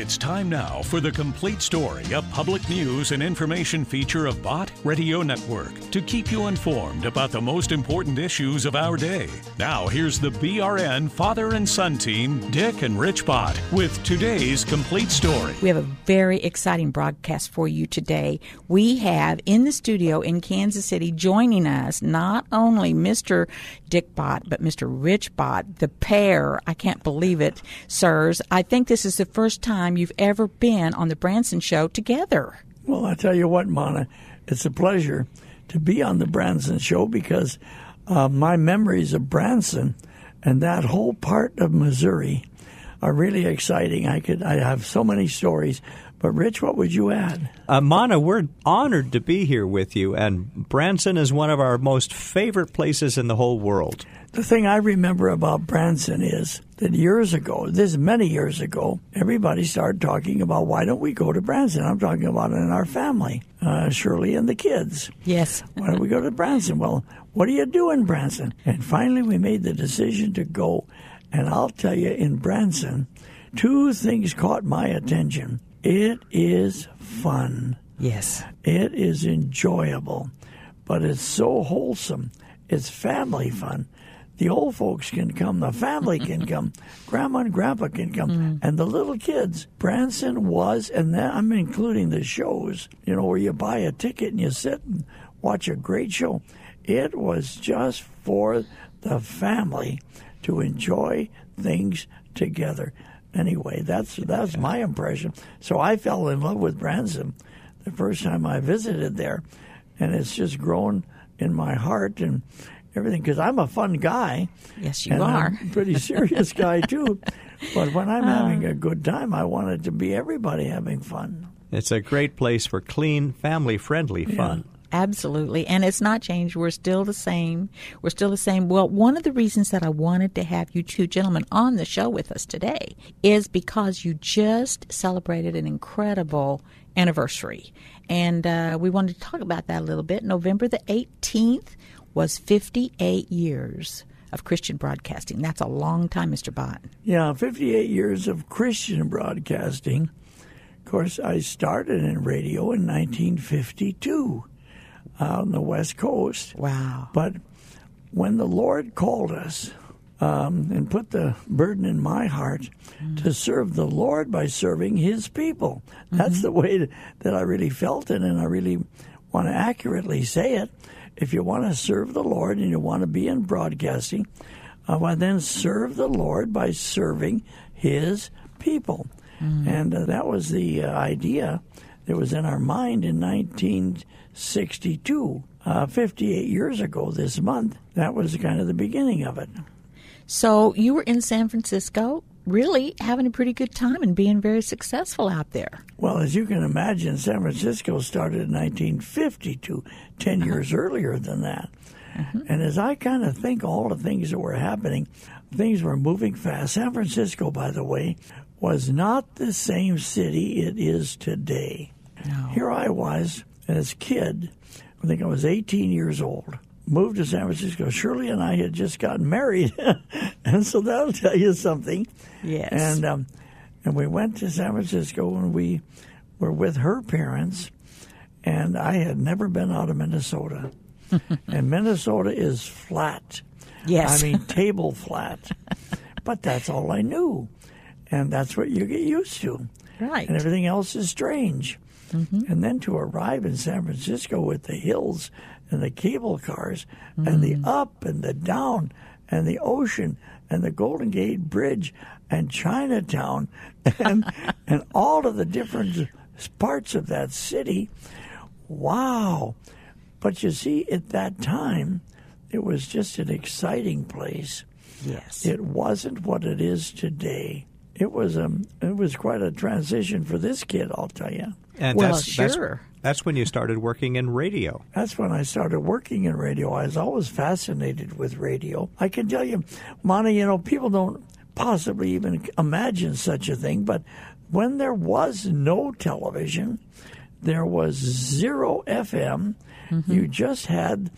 It's time now for the complete story, a public news and information feature of Bott Radio Network to keep you informed about the most important issues of our day. Now, here's the BRN father and son team, Dick and Rich Bott, with today's complete story. We have a very exciting broadcast for you today. We have in the studio in Kansas City joining us not only Mr. Dick Bott, but Mr. Rich Bott, the pair. I can't believe it, sirs. I think this is the first time time you've ever been on the Branson Show together. Well, I tell you what, Monna, it's a pleasure to be on the Branson Show because uh, my memories of Branson and that whole part of Missouri are really exciting. I could I have so many stories. But Rich, what would you add? Uh, Monna, we're honored to be here with you, and Branson is one of our most favorite places in the whole world. The thing I remember about Branson is that years ago, this many years ago, everybody started talking about why don't we go to Branson? I'm talking about it in our family, uh, Shirley and the kids. Yes. why don't we go to Branson? Well, what do you do in Branson? And finally, we made the decision to go. And I'll tell you, in Branson, two things caught my attention. It is fun. Yes. It is enjoyable, but it's so wholesome. It's family fun the old folks can come, the family can come, grandma and grandpa can come, mm. and the little kids. Branson was, and then I'm including the shows, you know, where you buy a ticket and you sit and watch a great show. It was just for the family to enjoy things together. Anyway, that's that's my impression. So I fell in love with Branson the first time I visited there, and it's just grown in my heart and everything because I'm a fun guy. Yes, you and are. I'm a pretty serious guy too. But when I'm uh, having a good time, I want it to be everybody having fun. It's a great place for clean, family friendly fun. Absolutely. And it's not changed. We're still the same. We're still the same. Well, one of the reasons that I wanted to have you two gentlemen on the show with us today is because you just celebrated an incredible anniversary. And uh, we wanted to talk about that a little bit. November the 18th was 58 years of Christian broadcasting. That's a long time, Mr. Bott. Yeah, 58 years of Christian broadcasting. Of course, I started in radio in 1952 out on the West Coast. Wow. But when the Lord called us um, and put the burden in my heart mm. to serve the Lord by serving His people, that's mm-hmm. the way that I really felt it, and I really want to accurately say it if you want to serve the Lord and you want to be in broadcasting, uh, well, then serve the Lord by serving His people. Mm. And uh, that was the uh, idea that was in our mind in 1962, uh, 58 years ago this month. That was kind of the beginning of it. So you were in San Francisco really having a pretty good time and being very successful out there. Well, as you can imagine, San Francisco started in 1952, 10 uh-huh. years earlier than that. Uh-huh. And as I kind of think all the things that were happening, things were moving fast. San Francisco, by the way, was not the same city it is today. No. Here I was as a kid, I think I was 18 years old moved to San Francisco. Shirley and I had just gotten married, and so that'll tell you something. Yes. And um, and we went to San Francisco, and we were with her parents. And I had never been out of Minnesota, and Minnesota is flat. Yes. I mean table flat. but that's all I knew, and that's what you get used to. Right. And everything else is strange. Mm-hmm. And then to arrive in San Francisco with the hills and the cable cars mm. and the mm. up and the down and the ocean and the Golden Gate Bridge and Chinatown and and all of the different parts of that city. Wow. But you see, at that time, it was just an exciting place. Yes. It wasn't what it is today. It was um it was quite a transition for this kid, I'll tell you. And well, that's, sure. That's, that's when you started working in radio. That's when I started working in radio. I was always fascinated with radio. I can tell you, Monty, you know, people don't possibly even imagine such a thing, but when there was no television, there was zero FM. Mm-hmm. You just had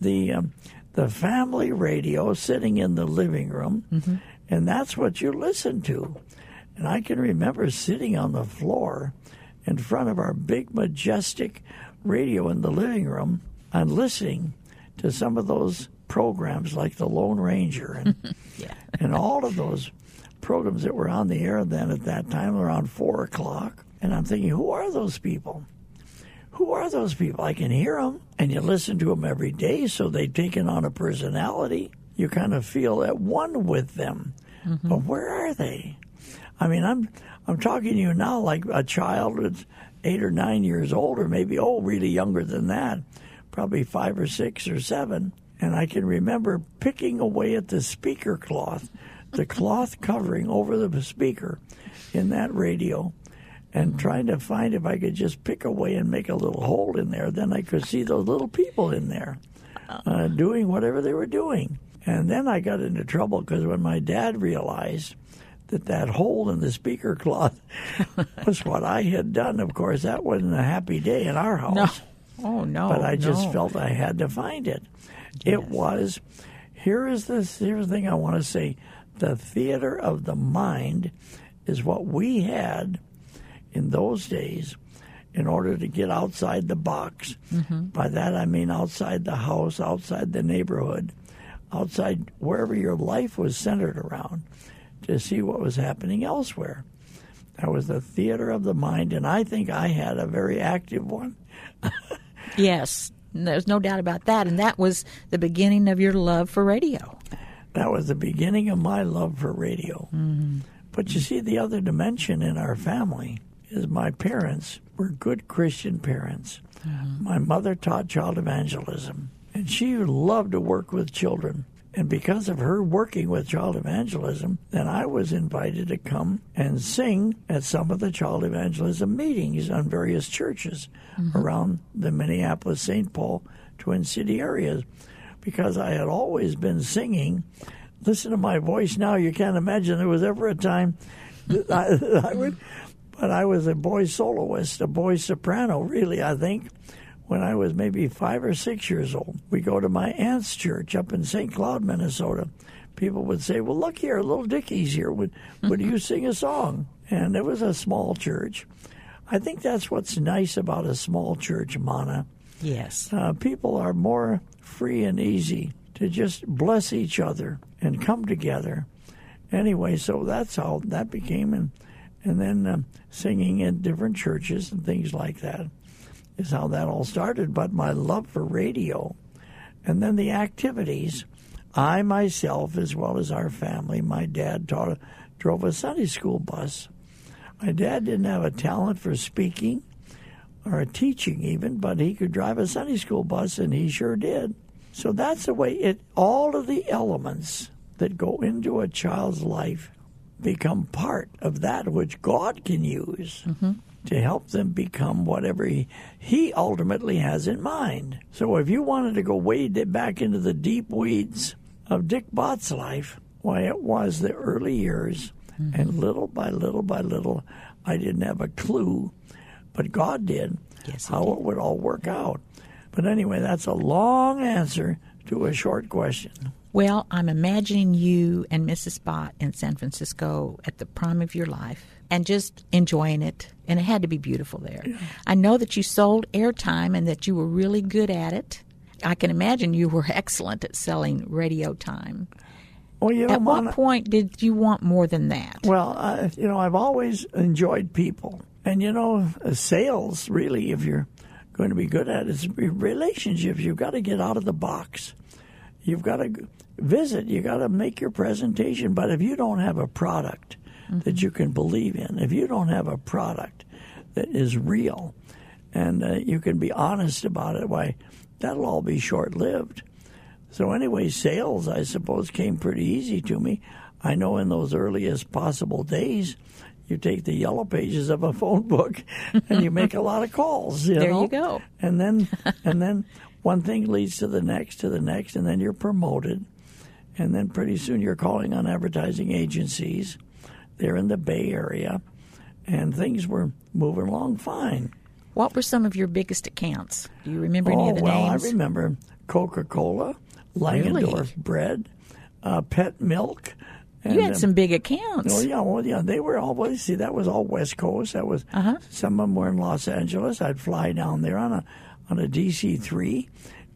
the um, the family radio sitting in the living room, mm-hmm. And that's what you listen to. And I can remember sitting on the floor in front of our big, majestic radio in the living room and listening to some of those programs like The Lone Ranger and, Yeah. and all of those programs that were on the air then at that time around four o'clock. And I'm thinking, who are those people? Who are those people? I can hear them, and you listen to them every day, so they've taken on a personality. You kind of feel at one with them. Mm-hmm. But where are they? I mean, I'm I'm talking to you now like a child that's eight or nine years old, or maybe oh, really younger than that, probably five or six or seven. And I can remember picking away at the speaker cloth, the cloth covering over the speaker in that radio, and mm-hmm. trying to find if I could just pick away and make a little hole in there. Then I could see those little people in there uh, uh doing whatever they were doing. And then I got into trouble because when my dad realized that that hole in the speaker cloth was what I had done, of course, that wasn't a happy day in our house. No. Oh no. But I just no. felt I had to find it. It was. Here is this. Here's the thing I want to say: the theater of the mind is what we had in those days in order to get outside the box. Mm-hmm. By that I mean outside the house, outside the neighborhood, outside wherever your life was centered around to see what was happening elsewhere. That was the theater of the mind, and I think I had a very active one. Yes. There's no doubt about that. And that was the beginning of your love for radio. That was the beginning of my love for radio. Mm-hmm. But you see, the other dimension in our family is my parents were good Christian parents. Mm-hmm. My mother taught child evangelism, and she loved to work with children. And because of her working with child evangelism, then I was invited to come and sing at some of the child evangelism meetings on various churches mm-hmm. around the Minneapolis, St. Paul, Twin City areas because I had always been singing. Listen to my voice now. You can't imagine there was ever a time that I, that I would, but I was a boy soloist, a boy soprano, really, I think, when I was maybe five or six years old. We go to my aunt's church up in St. Cloud, Minnesota. People would say, Well, look here, little Dickie's here. Would, would you sing a song? And it was a small church. I think that's what's nice about a small church, Monna Yes. uh, people are more free and easy to just bless each other and come together. Anyway, so that's how that became, and and then um, singing in different churches and things like that is how that all started. But my love for radio, and then the activities. I myself, as well as our family, my dad taught, drove a Sunday school bus. My dad didn't have a talent for speaking or teaching even, but he could drive a Sunday school bus, and he sure did. So that's the way it. All of the elements that go into a child's life become part of that which God can use mm-hmm. To help them become whatever he, he ultimately has in mind. So if you wanted to go wade back into the deep weeds of Dick Bott's life, why it was the early years, mm-hmm. and little by little by little, I didn't have a clue, but God did Yes, how it would all work out. But anyway, that's a long answer to a short question. Well, I'm imagining you and Mrs. Bott in San Francisco at the prime of your life and just enjoying it. And it had to be beautiful there. I know that you sold airtime and that you were really good at it. I can imagine you were excellent at selling radio time. Well, you know, At what point did you want more than that? Well, uh, you know, I've always enjoyed people, and you know, uh, sales really, if you're going to be good at it, is relationships. You've got to get out of the box. You've got to visit. You got to make your presentation. But if you don't have a product that you can believe in, if you don't have a product that is real, and uh, you can be honest about it, why, that'll all be short-lived. So anyway, sales, I suppose, came pretty easy to me. I know in those earliest possible days, you take the yellow pages of a phone book and you make a lot of calls. You There know? you go. And then, and then one thing leads to the next, to the next, and then you're promoted. And then pretty soon you're calling on advertising agencies. They're in the Bay Area, and things were moving along fine. What were some of your biggest accounts? Do you remember any oh, of the well, names? I remember Coca Cola, Langendorf bread, uh, Pet Milk, you had um, some big accounts. Oh yeah, well yeah, they were all. See, that was all West Coast. That was Uh-huh. some of them were in Los Angeles. I'd fly down there on a on a DC three,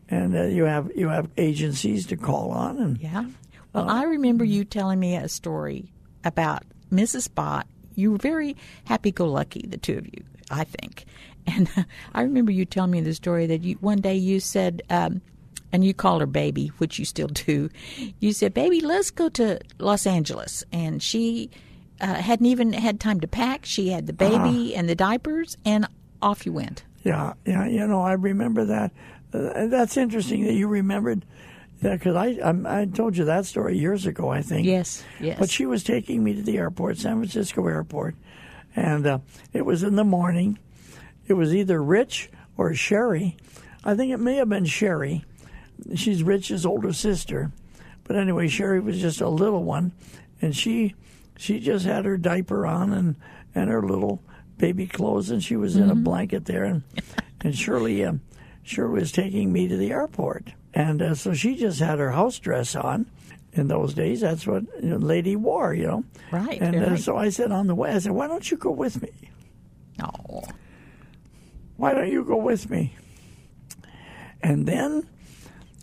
and uh, you have you have agencies to call on, and Yeah. Well, I remember you telling me a story about Mrs. Bott. You were very happy-go-lucky, the two of you, I think. And I remember you telling me the story that you one day you said, um, and you called her baby, which you still do. You said, "Baby, let's go to Los Angeles," and she uh, hadn't even had time to pack. She had the baby and the diapers, and off you went. Yeah, yeah, you know, I remember that. Uh, that's interesting that you remembered. Yeah, because I, I I told you that story years ago, I think. Yes, yes. But she was taking me to the airport, San Francisco airport, and uh, it was in the morning. It was either Rich or Sherry. I think it may have been Sherry. She's Rich's older sister, but anyway, Sherry was just a little one, and she she just had her diaper on and and her little baby clothes, and she was in a blanket there, and and Shirley um, Shirley was taking me to the airport, and uh, so she just had her house dress on. In those days, that's what you know, lady wore, you know. Right, And uh, right. so I said on the way, I said, "Why don't you go with me? Oh, Why don't you go with me?" And then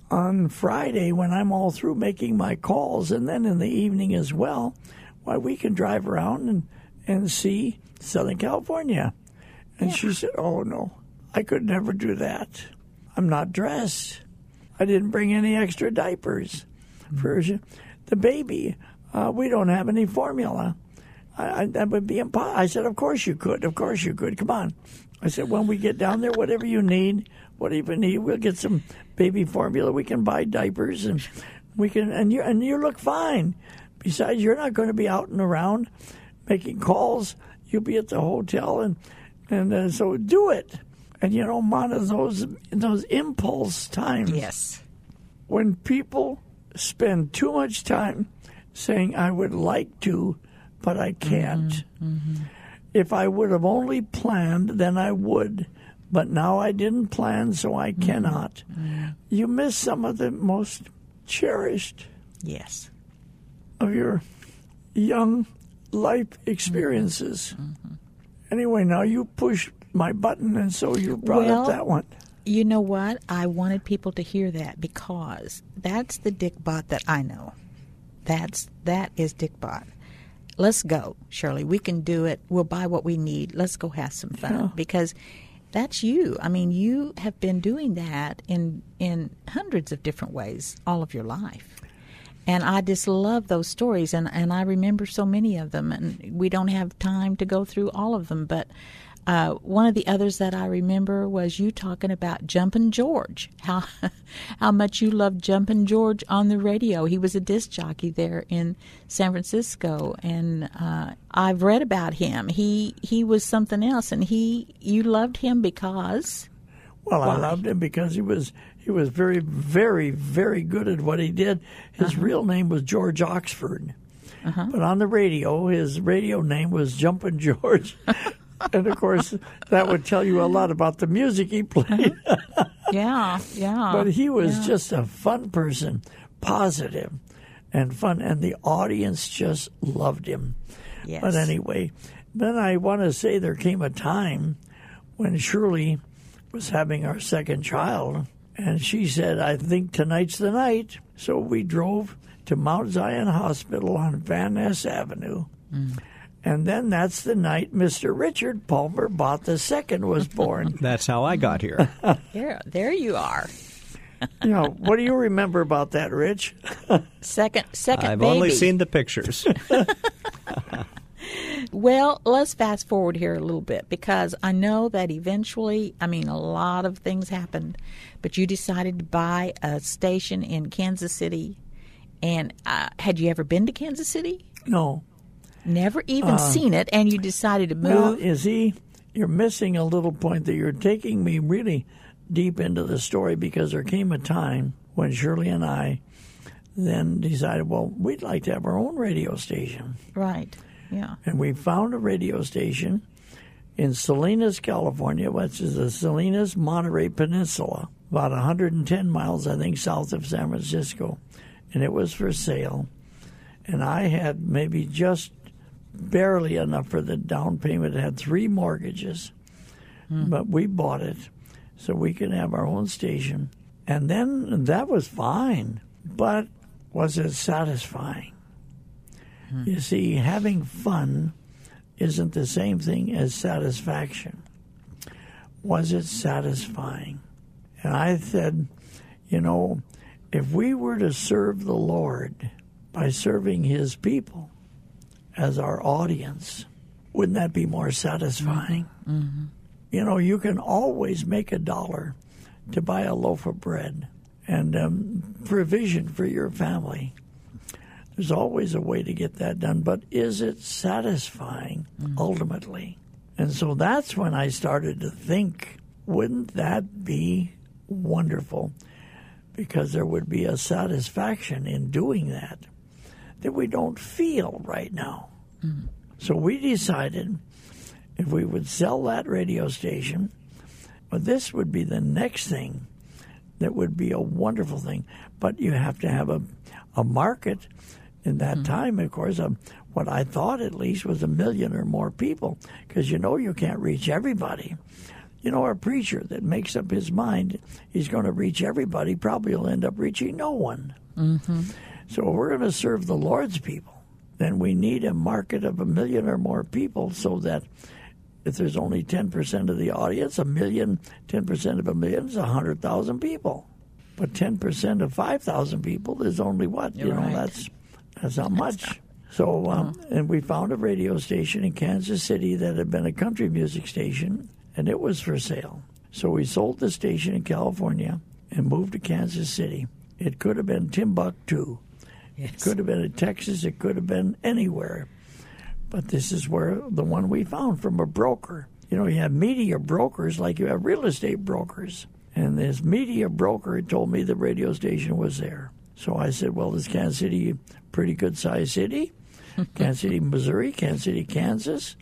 on Friday, when I'm all through making my calls, and then in the evening as well, why we can drive around and and see Southern California. And she said, "Oh no, I could never do that. I'm not dressed. I didn't bring any extra diapers for the baby. Uh, we don't have any formula. I, I, that would be impossible." I said, "Of course you could. Of course you could. Come on." I said, "When we get down there, whatever you need, whatever you need, we'll get some baby formula. We can buy diapers, and we can and you and you look fine. Besides, you're not going to be out and around making calls. You'll be at the hotel, and and uh, so do it. And you know, Monna, those those impulse times yes. when people spend too much time saying, I would like to, but I can't. Mm-hmm. Mm-hmm. If I would have only planned, then I would. But now I didn't plan, so I mm-hmm. cannot. You miss some of the most cherished Yes. of your young life experiences. Anyway, now you push my button, and so you brought Well- up that one. You know what? I wanted people to hear that because that's the Dick Bott that I know. That's that is Dick Bott. Let's go, Shirley. We can do it. We'll buy what we need. Let's go have some fun because that's you. I mean, you have been doing that in in hundreds of different ways all of your life. And I just love those stories, and, and I remember so many of them. And we don't have time to go through all of them, but uh, one of the others that I remember was you talking about Jumpin' George, how how much you loved Jumpin' George on the radio. He was a disc jockey there in San Francisco, and uh, I've read about him. He he was something else, and he you loved him because Well, I loved him because he was he was very, very, very good at what he did. His Uh-huh. real name was George Oxford, but on the radio, his radio name was Jumpin' George. and of course, that would tell you a lot about the music he played. yeah yeah. but he was yeah. just a fun person, positive and fun, and the audience just loved him. yes. But anyway, then I want to say there came a time when Shirley was having our second child, and she said, I think tonight's the night. So we drove to Mount Zion Hospital on Van Ness Avenue. Mm. And then that's the night Mr. Richard Palmer Bott the second was born. That's how I got here. there there you are. you know, what do you remember about that, Rich? Second second I've baby. only seen the pictures. Well, let's fast forward here a little bit because I know that eventually, I mean, a lot of things happened, but you decided to buy a station in Kansas City. And uh, had you ever been to Kansas City? No. Never even seen it, and you decided to move. Uh, Well, is he? You're missing a little point that you're taking me really deep into the story because there came a time when Shirley and I then decided, well, we'd like to have our own radio station. right. Yeah. And we found a radio station in Salinas, California, which is the Salinas Monterey Peninsula, about 110 miles, I think, south of San Francisco. And it was for sale. and I had maybe just barely enough for the down payment. It had three mortgages, hmm. but we bought it so we could have our own station. And then that was fine, but was it satisfying? Hmm. You see, having fun isn't the same thing as satisfaction. Was it satisfying? And I said, you know, if we were to serve the Lord by serving His people as our audience, wouldn't that be more satisfying? You know, you can always make a dollar to buy a loaf of bread and um, provision for your family. There's always a way to get that done, but is it satisfying ultimately? And so that's when I started to think, wouldn't that be wonderful? Because there would be a satisfaction in doing that that we don't feel right now. So we decided if we would sell that radio station, but this would be the next thing that would be a wonderful thing. But you have to have a, a market in that time, of course. Um, what I thought at least was a million or more people, because you know you can't reach everybody. You know, a preacher that makes up his mind he's going to reach everybody probably will end up reaching no one. So if we're going to serve the Lord's people, then we need a market of a million or more people so that if there's only 10% of the audience, a million, 10% of a million is 100,000 people. But 10% of 5,000 people is only what? you know, right. that's that's not much. So, um, and we found a radio station in Kansas City that had been a country music station, and it was for sale. So we sold the station in California and moved to Kansas City. It could have been Timbuktu. It could have been in Texas. It could have been anywhere. But this is where the one we found from a broker. You know, you have media brokers like you have real estate brokers. And this media broker told me the radio station was there. So I said, well, is Kansas City pretty good sized city? Kansas City, Missouri, Kansas City, Kansas,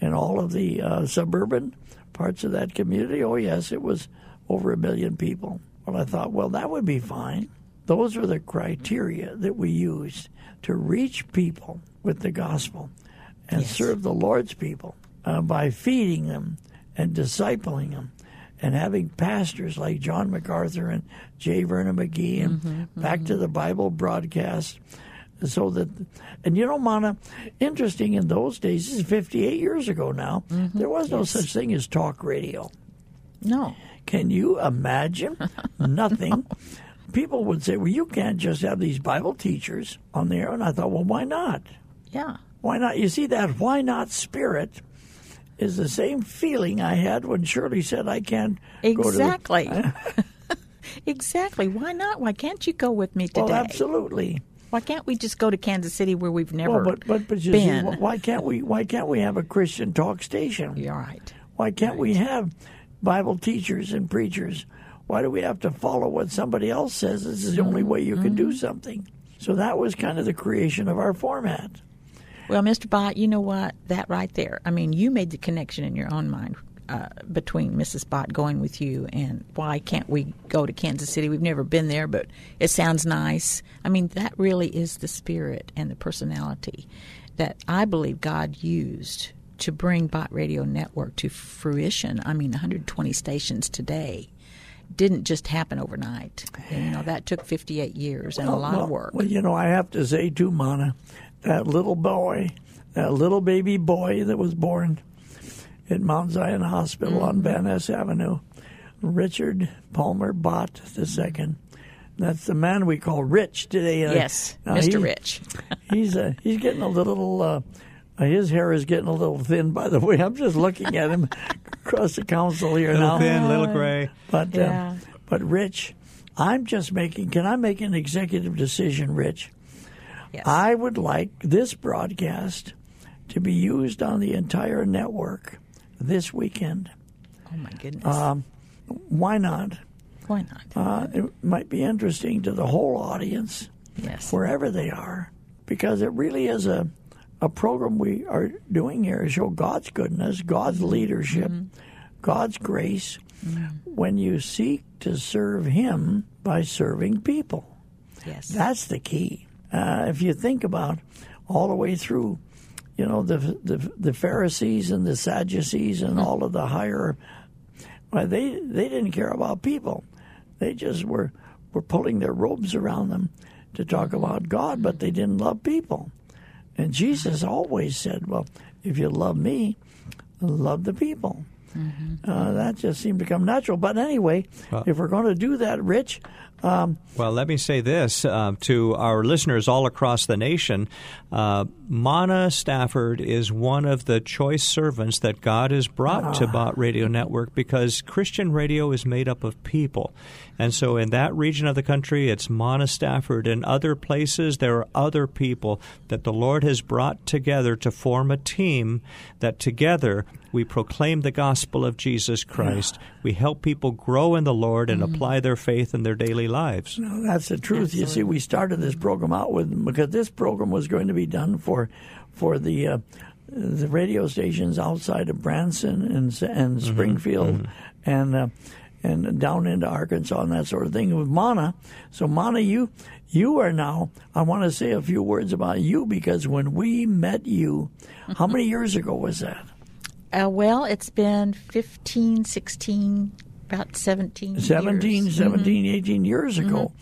and all of the uh, suburban parts of that community. Oh, yes, it was over a million people. Well, I thought, well, that would be fine. Those are the criteria that we used to reach people with the gospel and serve the Lord's people uh, by feeding them and discipling them and having pastors like John MacArthur and J. Vernon McGee and mm-hmm, mm-hmm. Back to the Bible broadcast. So that, and you know, Monna, interesting in those days, this is 58 years ago now, mm-hmm. there was no such thing as talk radio. No. Can you imagine? Nothing. People would say, well, you can't just have these Bible teachers on the air. And I thought, well, why not? Yeah. Why not? You see, that why not spirit is the same feeling I had when Shirley said, I can't go to. Exactly. exactly. Why not? Why can't you go with me today? Well, absolutely. Why can't we just go to Kansas City where we've never Well, but but but see, been? why can't we? Why can't we have a Christian talk station? You're right. Why can't we have Bible teachers and preachers? Why do we have to follow what somebody else says? This is the only way you can Mm-hmm. do something. So that was kind of the creation of our format. Well, Mr. Bott, you know what? That right there. I mean, you made the connection in your own mind uh, between Mrs. Bott going with you and why can't we go to Kansas City? We've never been there, but it sounds nice. I mean, that really is the spirit and the personality that I believe God used to bring Bott Radio Network to fruition. I mean, 120 stations today didn't just happen overnight. And, you know, that took 58 years and a lot well, of work. Well, you know, I have to say too, Monna, that little boy, that little baby boy that was born at Mount Zion Hospital on Mm-hmm. Van Ness Avenue, Richard Palmer Bott II. That's the man we call Rich today. Uh, yes, now Mr. he- Rich. he's uh, he's getting a little. Uh, his hair is getting a little thin. By the way, I'm just looking at him across the council here Little now. thin, little gray. But Yeah. um, but Rich, I'm just making. Can I make an executive decision, Rich? Yes. I would like this broadcast to be used on the entire network this weekend. oh, my goodness. Um, why not? Why not? Uh, it might be interesting to the whole audience, yes. wherever they are, because it really is a a program we are doing here is show God's goodness, God's mm-hmm. leadership, mm-hmm. God's grace mm-hmm. when you seek to serve Him by serving people. Yes. That's the key. uh, if you think about all the way through, you know, the the, the Pharisees and the Sadducees and all of the higher, well, they they didn't care about people. They just were were pulling their robes around them to talk about God, but they didn't love people. And Jesus always said, "Well, if you love me, love the people." Uh, that just seemed to come natural. But anyway, if we're going to do that, Rich, um, Well, let me say this uh, to our listeners all across the nation. Uh, Monna Stafford is one of the choice servants that God has brought to Bott Radio Network because Christian radio is made up of people. And so in that region of the country, it's Monna Stafford. In other places, there are other people that the Lord has brought together to form a team that together we proclaim the gospel of Jesus Christ. We help people grow in the Lord and apply their faith in their daily lives. No, that's the truth. You see, we started this program out with because this program was going to be done for for the uh, the radio stations outside of Branson and and Springfield and uh, and down into Arkansas and that sort of thing with Monna. So Monna, you you are now. I want to say a few words about you because when we met you, how many years ago was that? Uh, well, it's been 15, 16, about 17 17, years. 17, 18 years ago.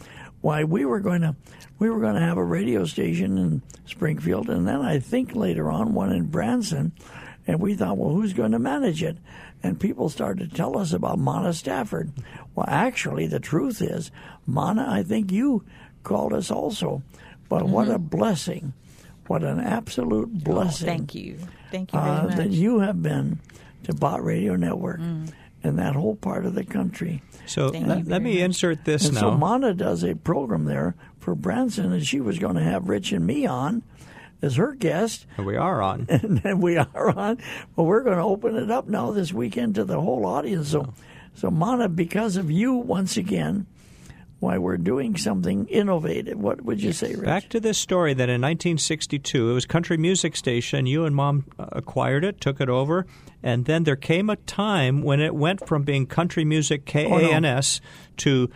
Why we were going to we were going to have a radio station in Springfield, and then I think later on one in Branson, and we thought, well, who's going to manage it? And people started to tell us about Monna Stafford. Well, actually, the truth is, Monna, I think you called us also. But what a blessing! What an absolute Mm-hmm. Oh, blessing! thank you. Thank you very uh, much. that you have been to Bott Radio Network and that whole part of the country. So Thank let, let me much. insert this And now. so Monna does a program there for Branson, and she was going to have Rich and me on as her guest, we are on. and we are on. Well, we're going to open it up now this weekend to the whole audience. So, so Monna, because of you, once again, why we're doing something innovative. What would you say, Rich? Back to this story that in 1962, it was country music station. You and mom uh, acquired it, took it over, and then there came a time when it went from being country music KANS to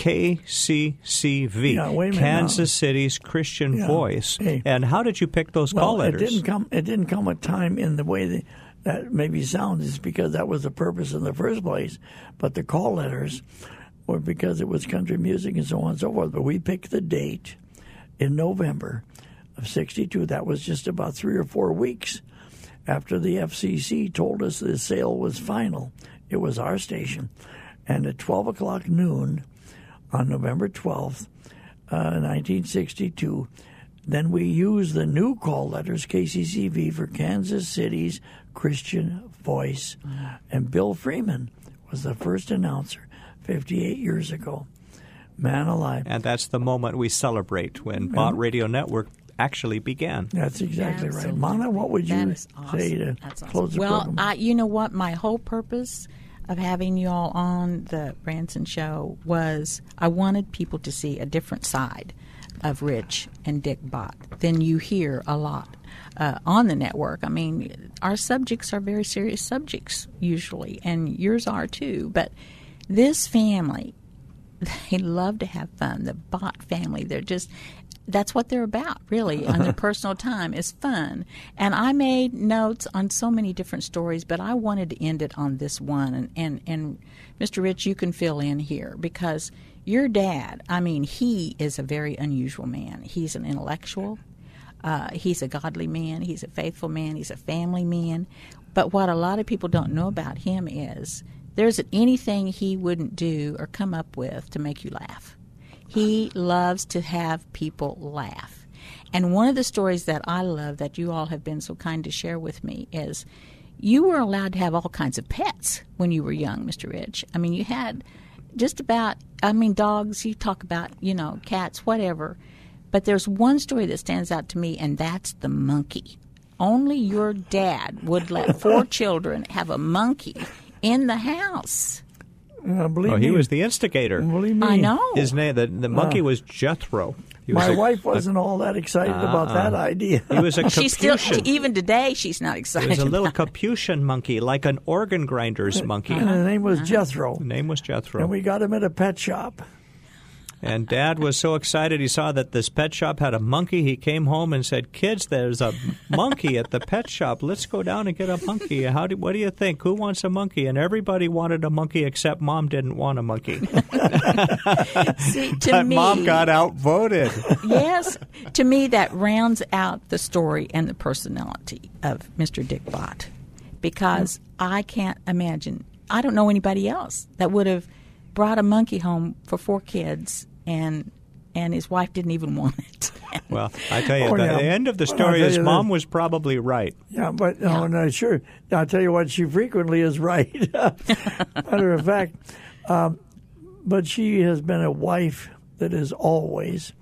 KCCV, Yeah, minute Kansas. City's Christian Yeah. Voice. Hey. And how did you pick those call well, letters? it didn't come. It didn't come a time in the way that, that maybe sounds. It's because that was the purpose in the first place. But the call letters were because it was country music and so on and so forth. But we picked the date in November of '62. That was just about three or four weeks after the FCC told us the sale was final. It was our station, and at 12 o'clock noon on November 12th, uh, 1962. Then we used the new call letters, KCCV, for Kansas City's Christian Voice. And Bill Freeman was the first announcer 58 years ago. Man alive. and that's the moment we celebrate when Bott Radio Network actually began. That's exactly right. Absolutely. Monna, what would you awesome. say to That's awesome. close the well, program? I, you know what? My whole purpose of having you all on the Branson show was I wanted people to see a different side of Rich and Dick Bott than you hear a lot uh, on the network. I mean, our subjects are very serious subjects usually, and yours are too. But this family, they love to have fun. The Bott family, they're just that's what they're about, really, on their personal time is fun. And I made notes on so many different stories, but I wanted to end it on this one. And, and, and Mr. Rich, you can fill in here because your dad, I mean, he is a very unusual man. He's an intellectual. Uh, he's a godly man. He's a faithful man. He's a family man. But what a lot of people don't know about him is there isn't anything he wouldn't do or come up with to make you laugh. He loves to have people laugh. And one of the stories that I love that you all have been so kind to share with me is you were allowed to have all kinds of pets when you were young, Mr. Rich. I mean, you had just about, I mean, dogs, you talk about, you know, cats, whatever. But there's one story that stands out to me, and that's the monkey. Only your dad would let four children have a monkey in the house. Uh, believe Oh, he me, was the instigator. Believe me, I know. His name, the, the monkey was Jethro. Was My a- wife wasn't all that excited about that idea. He was a She's still, Capuchin. even today, she's not excited. He excited. was a little. Capuchin monkey, like an organ grinder's monkey. and his name Uh-huh. was Jethro. The name was Jethro. And we got him at a pet shop. And Dad was so excited he saw that this pet shop had a monkey. He came home and said, "Kids, there's a monkey at the pet shop. Let's go down and get a monkey. How do what do you think? Who wants a monkey?" And everybody wanted a monkey except Mom didn't want a monkey. See, to but me, Mom got outvoted. yes, to me that rounds out the story and the personality of Mr. Dick Bott, because I can't imagine. I don't know anybody else that would have brought a monkey home for four kids and and his wife didn't even want it. Well, I tell you, Oh, the, yeah. the end of the story I'll is Mom this. was probably right. Yeah, but no, no, sure. I'll tell you what, she frequently is right. Matter of fact, um, but she has been a wife that has always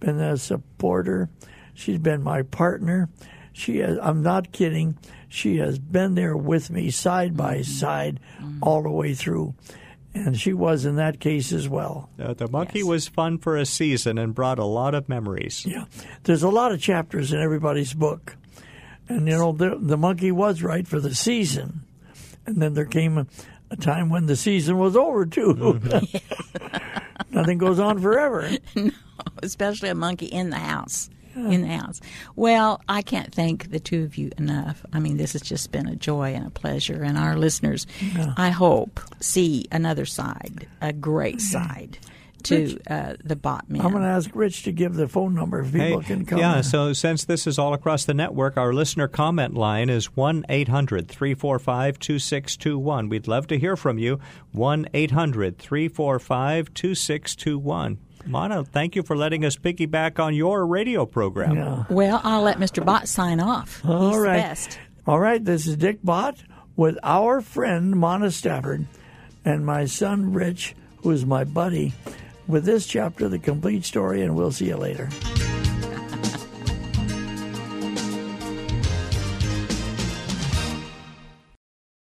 been a supporter. She's been my partner. She has, I'm not kidding. She has been there with me side by side all the way through. And she was in that case as well. Uh, the monkey Yes. was fun for a season and brought a lot of memories. Yeah, there's a lot of chapters in everybody's book, and you know the the monkey was right for the season, and then there came a, a time when the season was over too. Nothing goes on forever. No, especially a monkey in the house. In the house. Well, I can't thank the two of you enough. I mean, this has just been a joy and a pleasure. And our listeners, I hope, see another side, a great side to uh, the Bott man. I'm going to ask Rich to give the phone number if people can come. yeah, so since this is all across the network, our listener comment line is 1 800 345 2621. We'd love to hear from you. 1 800 345 2621. Monna, thank you for letting us piggyback on your radio program. Yeah. well, I'll let Mr. Bott sign off. All He's right. the best. All right, this is Dick Bott with our friend Monna Stafford and my son Rich, who is my buddy, with this chapter, The Complete Story, and we'll see you later.